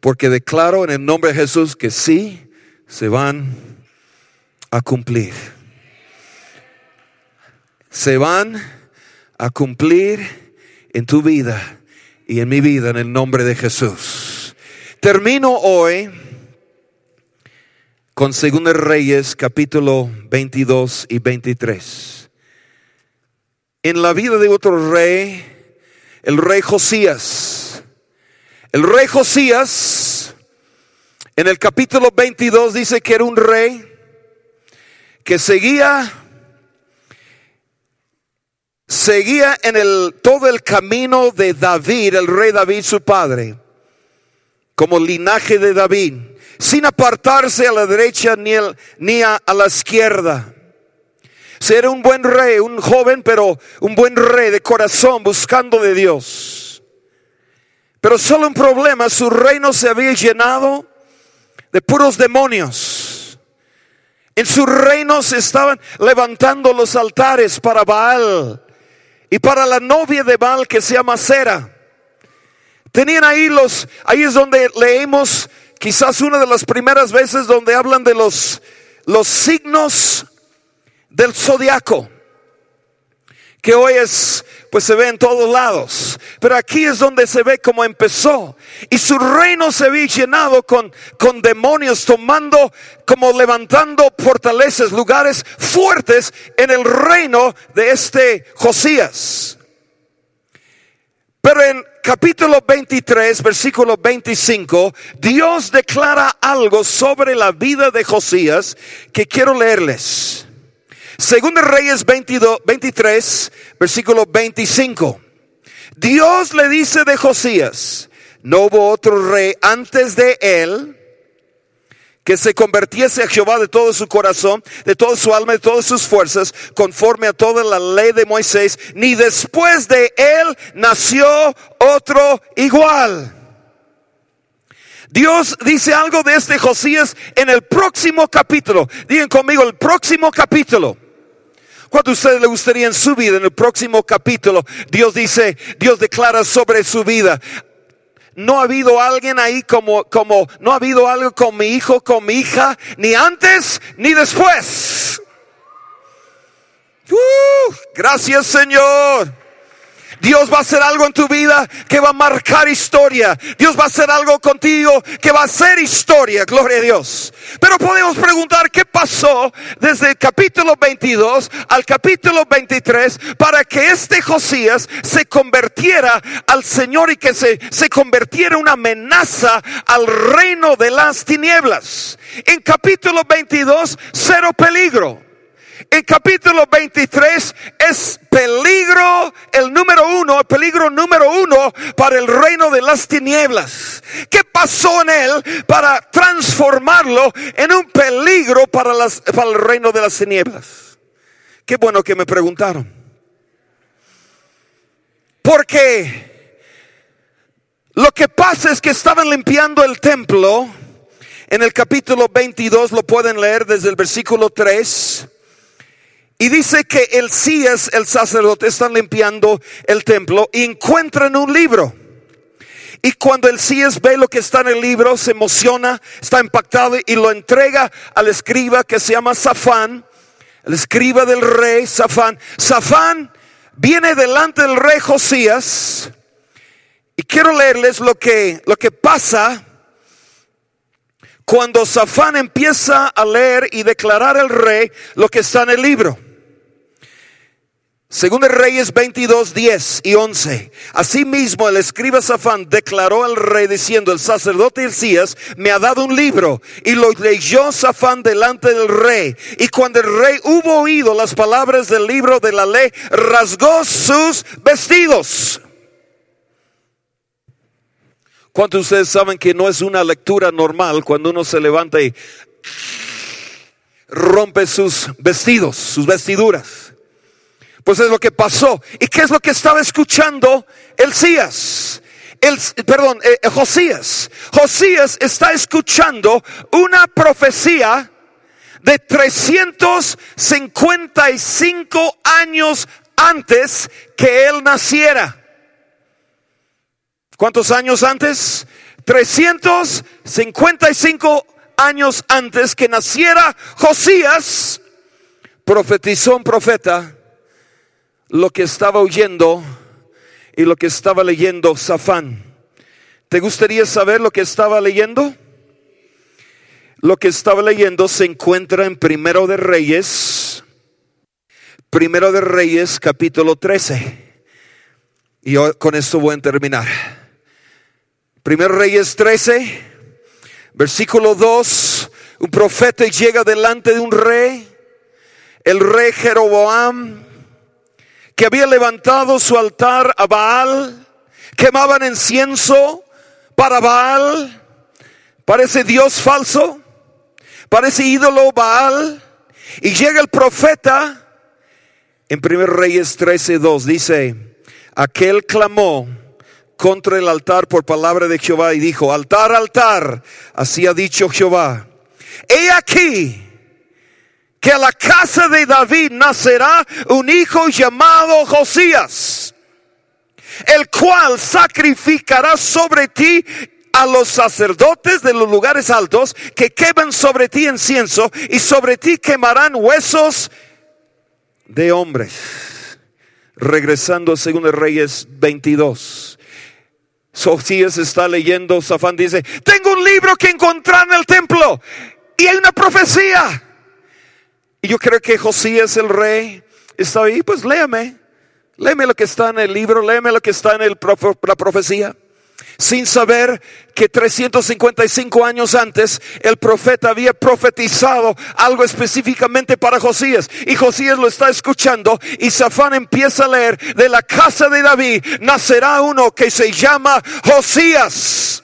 Porque declaro en el nombre de Jesús que sí se van a cumplir se van a cumplir en tu vida y en mi vida en el nombre de Jesús. Termino hoy con 2 Reyes capítulo 22 y 23. En la vida de otro rey, el rey Josías. El rey Josías en el capítulo 22 dice que era un rey que seguía seguía en el, todo el camino de David, el rey David su padre, como linaje de David, sin apartarse a la derecha ni, ni a, la izquierda. Ser un buen rey, un joven, pero un buen rey de corazón, buscando de Dios. Pero solo un problema, su reino se había llenado de puros demonios. En su reino se estaban levantando los altares para Baal, y para la novia de Baal que se llama Sera. Tenían ahí los, ahí es donde leemos quizás una de las primeras veces donde hablan de los, los signos del zodiaco que hoy es, pues se ve en todos lados. Pero aquí es donde se ve cómo empezó. Y su reino se ve llenado con, con demonios tomando, como levantando fortalezas, lugares fuertes en el reino de este Josías. Pero en capítulo 23, versículo 25, Dios declara algo sobre la vida de Josías que quiero leerles. Según Reyes 22, 23, versículo 25. Dios le dice de Josías, no hubo otro rey antes de él que se convirtiese a Jehová de todo su corazón, de toda su alma, de todas sus fuerzas, conforme a toda la ley de Moisés, ni después de él nació otro igual. Dios dice algo de este Josías en el próximo capítulo. Digan conmigo, el próximo capítulo. ¿Cuánto a ustedes le gustaría en su vida, en el próximo capítulo, Dios dice, Dios declara sobre su vida, no ha habido alguien ahí como, como, no ha habido algo con mi hijo, con mi hija, ni antes ni después. Uh, gracias Señor. Dios va a hacer algo en tu vida que va a marcar historia. Dios va a hacer algo contigo que va a ser historia. Gloria a Dios. Pero podemos preguntar qué pasó desde el capítulo 22 al capítulo 23 para que este Josías se convirtiera al Señor y que se, se convirtiera una amenaza al reino de las tinieblas. En capítulo 22, cero peligro. En capítulo 23 es peligro, el número uno, el peligro número uno para el reino de las tinieblas. ¿Qué pasó en él para transformarlo en un peligro para, para el reino de las tinieblas? Qué bueno que me preguntaron. Porque lo que pasa es que estaban limpiando el templo. En el capítulo 22 lo pueden leer desde el versículo 3. Y dice que el Cías, el sacerdote, están limpiando el templo y encuentran un libro. Y cuando el Cías ve lo que está en el libro, se emociona, está impactado y lo entrega al escriba que se llama Safán, el escriba del rey Safán. Safán viene delante del rey Josías y quiero leerles lo que, lo que pasa cuando Safán empieza a leer y declarar al rey lo que está en el libro. Según de Reyes 22, 10 y 11. Asimismo, el escriba Safán declaró al rey diciendo, el sacerdote Elías me ha dado un libro. Y lo leyó Safán delante del rey. Y cuando el rey hubo oído las palabras del libro de la ley, rasgó sus vestidos. ¿Cuántos de ustedes saben que no es una lectura normal cuando uno se levanta y rompe sus vestidos, sus vestiduras? Pues es lo que pasó. ¿Y qué es lo que estaba escuchando Elías? El, perdón, eh, Josías. Josías está escuchando una profecía de 355 años antes que él naciera. ¿Cuántos años antes? 355 años antes que naciera Josías, profetizó un profeta lo que estaba oyendo y lo que estaba leyendo Safán. ¿Te gustaría saber lo que estaba leyendo? Lo que estaba leyendo se encuentra en Primero de Reyes, Primero de Reyes capítulo 13. Y con esto voy a terminar. Primero Reyes 13, versículo 2, un profeta llega delante de un rey, el rey Jeroboam, que había levantado su altar a Baal, quemaban incienso para Baal, parece Dios falso, parece ídolo Baal, y llega el profeta en 1 Reyes 13:2 dice, aquel clamó contra el altar por palabra de Jehová y dijo, altar, altar, así ha dicho Jehová, he aquí que a la casa de David nacerá un hijo llamado Josías, el cual sacrificará sobre ti a los sacerdotes de los lugares altos que queman sobre ti incienso y sobre ti quemarán huesos de hombres. Regresando a 2 Reyes 22. Josías está leyendo, Safán dice, tengo un libro que encontrar en el templo y hay una profecía. Y yo creo que Josías el rey está ahí, pues léame, léeme lo que está en el libro, léeme lo que está en el, la profecía sin saber que 355 años antes el profeta había profetizado algo específicamente para Josías. Y Josías lo está escuchando y Safán empieza a leer, de la casa de David nacerá uno que se llama Josías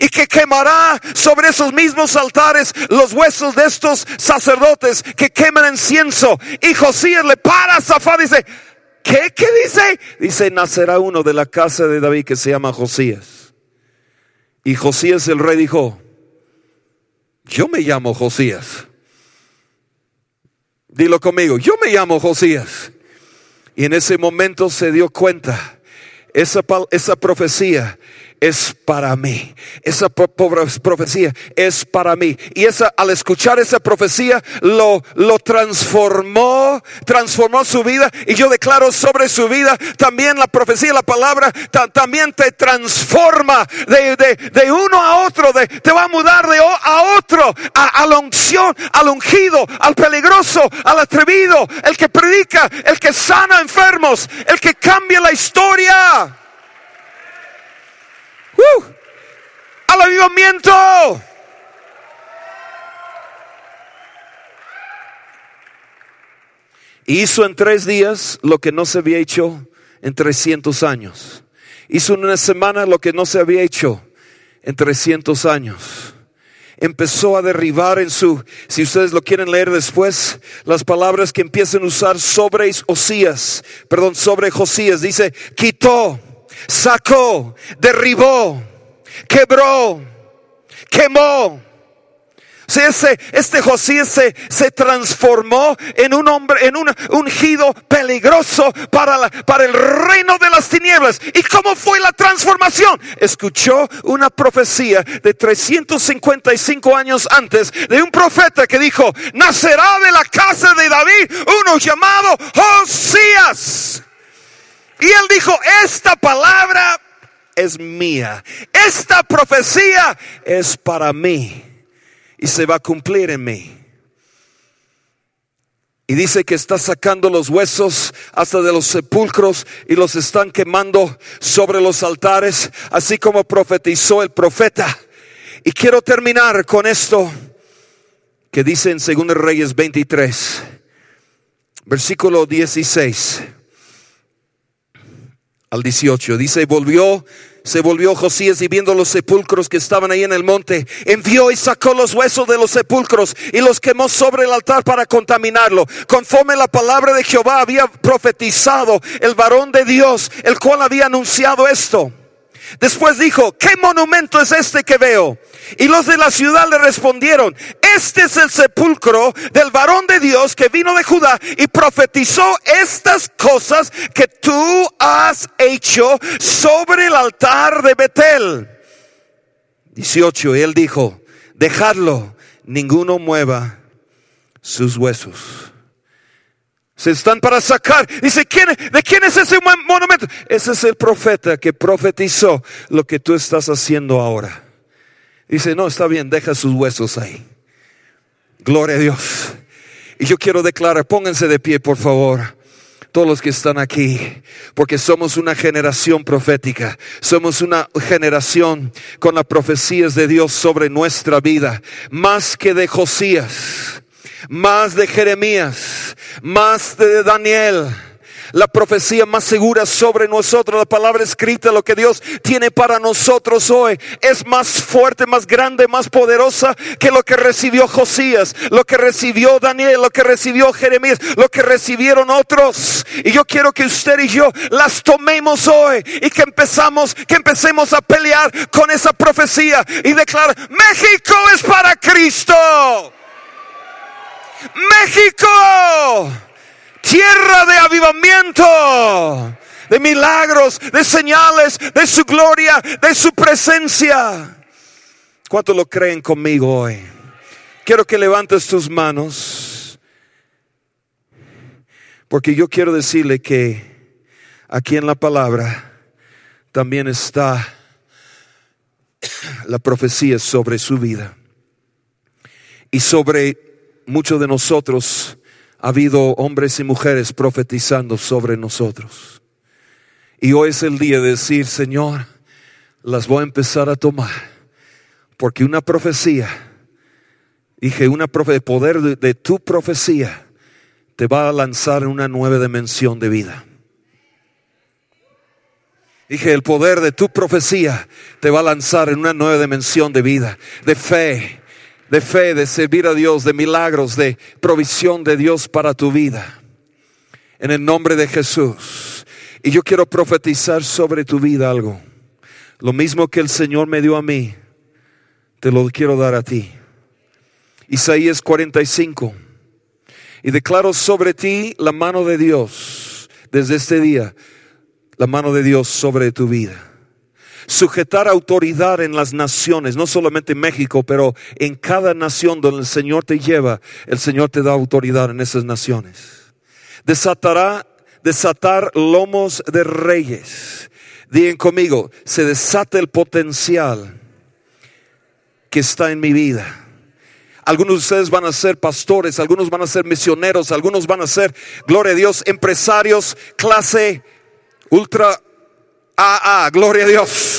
y que quemará sobre esos mismos altares los huesos de estos sacerdotes que queman incienso. Y Josías le para a Zafán y dice, ¿qué? ¿Qué dice? Dice, nacerá uno de la casa de David que se llama Josías. Y Josías el rey dijo, yo me llamo Josías. Dilo conmigo, yo me llamo Josías. Y en ese momento se dio cuenta, esa, esa profecía es para mí. Esa profecía es para mí. Y esa, al escuchar esa profecía, lo, lo transformó, transformó su vida. Y yo declaro sobre su vida también la profecía, la palabra, también te transforma de, de, de, uno a otro. De, te va a mudar de a otro, a, a la unción, al ungido, al peligroso, al atrevido, el que predica, el que sana enfermos, el que cambia la historia. ¡Uh! ¡Al avivamiento! Hizo en tres días lo que no se había hecho en 300 años. Hizo en una semana lo que no se había hecho en 300 años. Empezó a derribar en su, si ustedes lo quieren leer después, las palabras que empiezan a usar sobre Osías, perdón, sobre Josías. Dice, quitó sacó, derribó, quebró, quemó. ese, este Josías se, se, transformó en un hombre, en un ungido peligroso para, para el reino de las tinieblas. ¿Y cómo fue la transformación? Escuchó una profecía de 355 años antes de un profeta que dijo, nacerá de la casa de David uno llamado Josías. Y él dijo, esta palabra es mía. Esta profecía es para mí. Y se va a cumplir en mí. Y dice que está sacando los huesos hasta de los sepulcros y los están quemando sobre los altares, así como profetizó el profeta. Y quiero terminar con esto que dice en 2 Reyes 23, versículo 16 al 18. Dice, volvió se volvió Josías y viendo los sepulcros que estaban ahí en el monte, envió y sacó los huesos de los sepulcros y los quemó sobre el altar para contaminarlo. Conforme la palabra de Jehová había profetizado el varón de Dios, el cual había anunciado esto. Después dijo, ¿qué monumento es este que veo? Y los de la ciudad le respondieron, este es el sepulcro del varón de Dios que vino de Judá y profetizó estas cosas que tú has hecho sobre el altar de Betel. 18. Y él dijo, dejadlo, ninguno mueva sus huesos. Se están para sacar. Dice, ¿quién, ¿de quién es ese monumento? Ese es el profeta que profetizó lo que tú estás haciendo ahora. Dice, no, está bien, deja sus huesos ahí. Gloria a Dios. Y yo quiero declarar, pónganse de pie, por favor todos los que están aquí, porque somos una generación profética, somos una generación con las profecías de Dios sobre nuestra vida, más que de Josías, más de Jeremías, más de Daniel la profecía más segura sobre nosotros, la palabra escrita, lo que Dios tiene para nosotros hoy, es más fuerte, más grande, más poderosa que lo que recibió Josías, lo que recibió Daniel, lo que recibió Jeremías, lo que recibieron otros. Y yo quiero que usted y yo las tomemos hoy y que empezamos, que empecemos a pelear con esa profecía y declarar, México es para Cristo. México tierra de avivamiento, de milagros, de señales, de su gloria, de su presencia. ¿Cuántos lo creen conmigo hoy? Quiero que levantes tus manos, porque yo quiero decirle que aquí en la palabra también está la profecía sobre su vida y sobre muchos de nosotros ha habido hombres y mujeres profetizando sobre nosotros. Y hoy es el día de decir, Señor, las voy a empezar a tomar. Porque una profecía, dije, una profe, el poder de, de tu profecía te va a lanzar en una nueva dimensión de vida. Dije, el poder de tu profecía te va a lanzar en una nueva dimensión de vida, de fe, de fe, de servir a Dios, de milagros, de provisión de Dios para tu vida. En el nombre de Jesús. Y yo quiero profetizar sobre tu vida algo. Lo mismo que el Señor me dio a mí, te lo quiero dar a ti. Isaías 45. Y declaro sobre ti la mano de Dios desde este día, la mano de Dios sobre tu vida sujetar autoridad en las naciones, no solamente en México, pero en cada nación donde el Señor te lleva, el Señor te da autoridad en esas naciones. Desatará, desatar lomos de reyes. Digan conmigo, se desata el potencial que está en mi vida. Algunos de ustedes van a ser pastores, algunos van a ser misioneros, algunos van a ser, gloria a Dios, empresarios, clase ultra AA, gloria a Dios.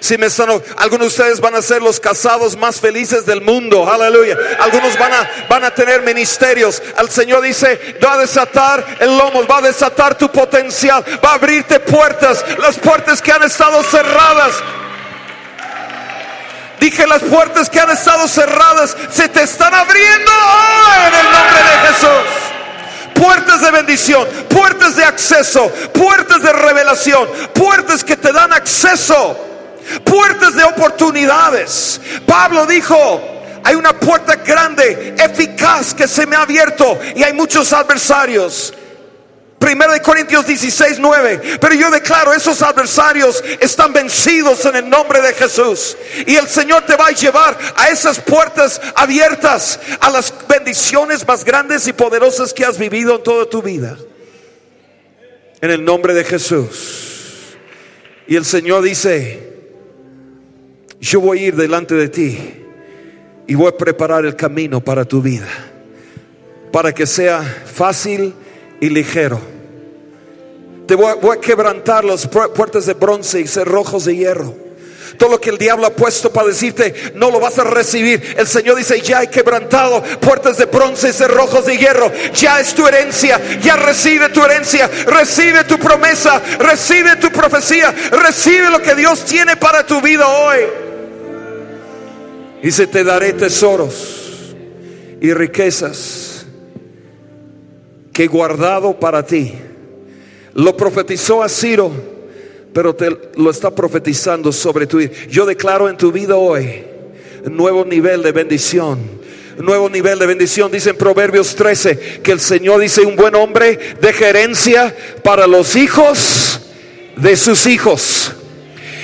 Si me están, algunos de ustedes van a ser los casados más felices del mundo. Aleluya. Algunos van a, van a tener ministerios. El Señor dice, va a desatar el lomo, va a desatar tu potencial, va a abrirte puertas, las puertas que han estado cerradas. Dije, las puertas que han estado cerradas se te están abriendo en el nombre de Jesús puertas de bendición, puertas de acceso, puertas de revelación, puertas que te dan acceso, puertas de oportunidades. Pablo dijo, hay una puerta grande, eficaz que se me ha abierto y hay muchos adversarios. Primero de Corintios 16, 9. Pero yo declaro, esos adversarios están vencidos en el nombre de Jesús. Y el Señor te va a llevar a esas puertas abiertas, a las bendiciones más grandes y poderosas que has vivido en toda tu vida. En el nombre de Jesús. Y el Señor dice, yo voy a ir delante de ti y voy a preparar el camino para tu vida. para que sea fácil y ligero. Te voy a, quebrantar las pu- puertas de bronce y cerrojos de hierro. Todo lo que el diablo ha puesto para decirte, no lo vas a recibir. El Señor dice, ya he quebrantado puertas de bronce y cerrojos de hierro. Ya es tu herencia. Ya recibe tu herencia. Recibe tu promesa. Recibe tu profecía. Recibe lo que Dios tiene para tu vida hoy. Dice, te daré tesoros y riquezas que he guardado para ti. Lo profetizó a Ciro, pero te lo está profetizando sobre tu vida. Yo declaro en tu vida hoy nuevo nivel de bendición. Nuevo nivel de bendición. Dice en Proverbios 13 que el Señor dice, un buen hombre deja herencia para los hijos de sus hijos.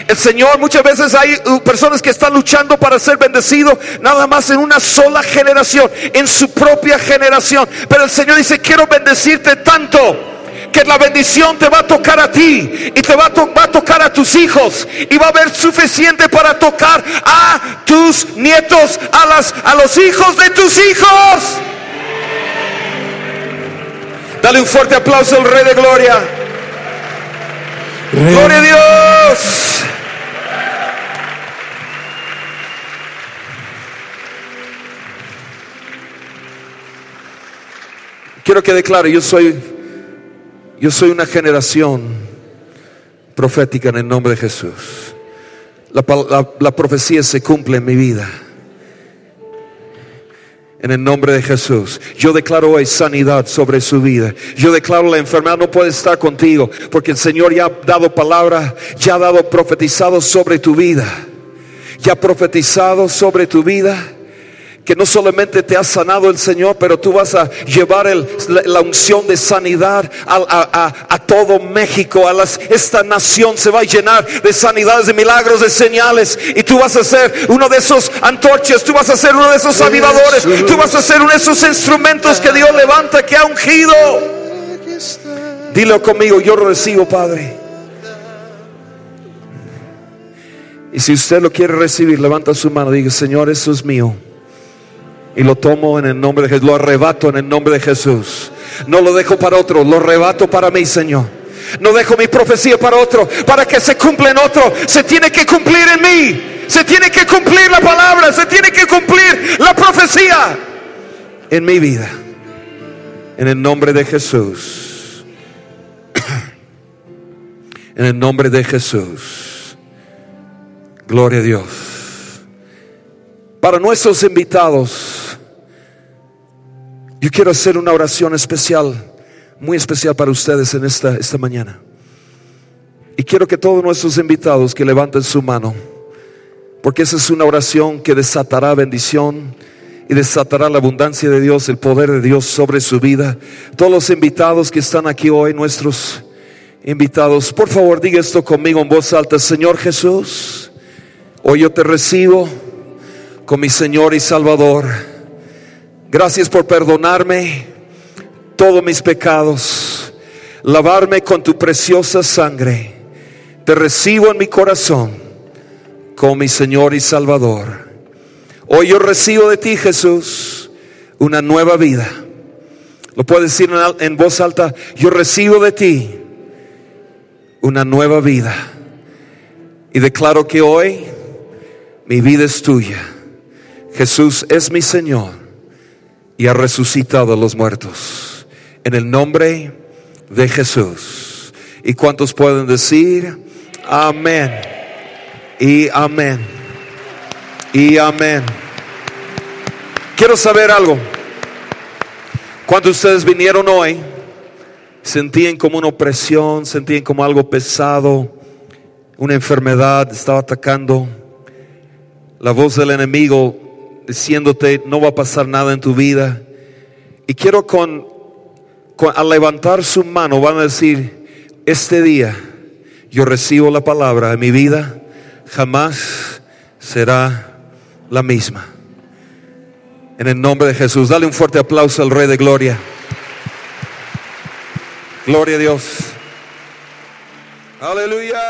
El Señor muchas veces hay uh, personas que están luchando para ser bendecidos nada más en una sola generación, en su propia generación. Pero el Señor dice, quiero bendecirte tanto que la bendición te va a tocar a ti y te va a, to- va a tocar a tus hijos y va a haber suficiente para tocar a tus nietos, a, las, a los hijos de tus hijos. Dale un fuerte aplauso al Rey de Gloria. Gloria a Dios. Quiero que declare, yo soy yo soy una generación profética en el nombre de Jesús. La, la- la profecía se cumple en mi vida. En el nombre de Jesús. Yo declaro hoy sanidad sobre su vida. Yo declaro la enfermedad no puede estar contigo porque el Señor ya ha dado palabra, ya ha dado profetizado sobre tu vida. Ya ha profetizado sobre tu vida que no solamente te ha sanado el Señor, pero tú vas a llevar la, unción de sanidad a todo México, a las, esta nación se va a llenar de sanidades, de milagros, de señales, y tú vas a ser uno de esos antorchas, tú vas a ser uno de esos avivadores, tú vas a ser uno de esos instrumentos que Dios levanta, que ha ungido. Dilo conmigo, yo lo recibo, Padre. Y si usted lo quiere recibir, levanta su mano y diga, Señor, eso es mío. Y lo tomo en el nombre de Jesús, lo arrebato en el nombre de Jesús. No lo dejo para otro, lo arrebato para mí, Señor. No dejo mi profecía para otro, para que se cumpla en otro. Se tiene que cumplir en mí. Se tiene que cumplir la palabra, se tiene que cumplir la profecía en mi vida. En el nombre de Jesús. En el nombre de Jesús. Gloria a Dios. Para nuestros invitados, yo quiero hacer una oración especial, muy especial para ustedes en esta, esta mañana. Y quiero que todos nuestros invitados que levanten su mano, porque esa es una oración que desatará bendición y desatará la abundancia de Dios, el poder de Dios sobre su vida. Todos los invitados que están aquí hoy, nuestros invitados, por favor diga esto conmigo en voz alta, Señor Jesús, hoy yo te recibo con mi Señor y Salvador. Gracias por perdonarme todos mis pecados, lavarme con tu preciosa sangre. Te recibo en mi corazón como mi Señor y Salvador. Hoy yo recibo de ti, Jesús, una nueva vida. Lo puedes decir en, voz alta, yo recibo de ti una nueva vida. Y declaro que hoy mi vida es tuya. Jesús es mi Señor y ha resucitado a los muertos. En el nombre de Jesús. ¿Y cuántos pueden decir amén? Y amén. Y amén. Quiero saber algo. Cuando ustedes vinieron hoy, sentían como una opresión, sentían como algo pesado, una enfermedad estaba atacando, la voz del enemigo diciéndote no va a pasar nada en tu vida. Y quiero con, con- al levantar su mano van a decir, este día yo recibo la palabra mi vida, jamás será la misma. En el nombre de Jesús, dale un fuerte aplauso al Rey de Gloria. Gloria a Dios. Aleluya.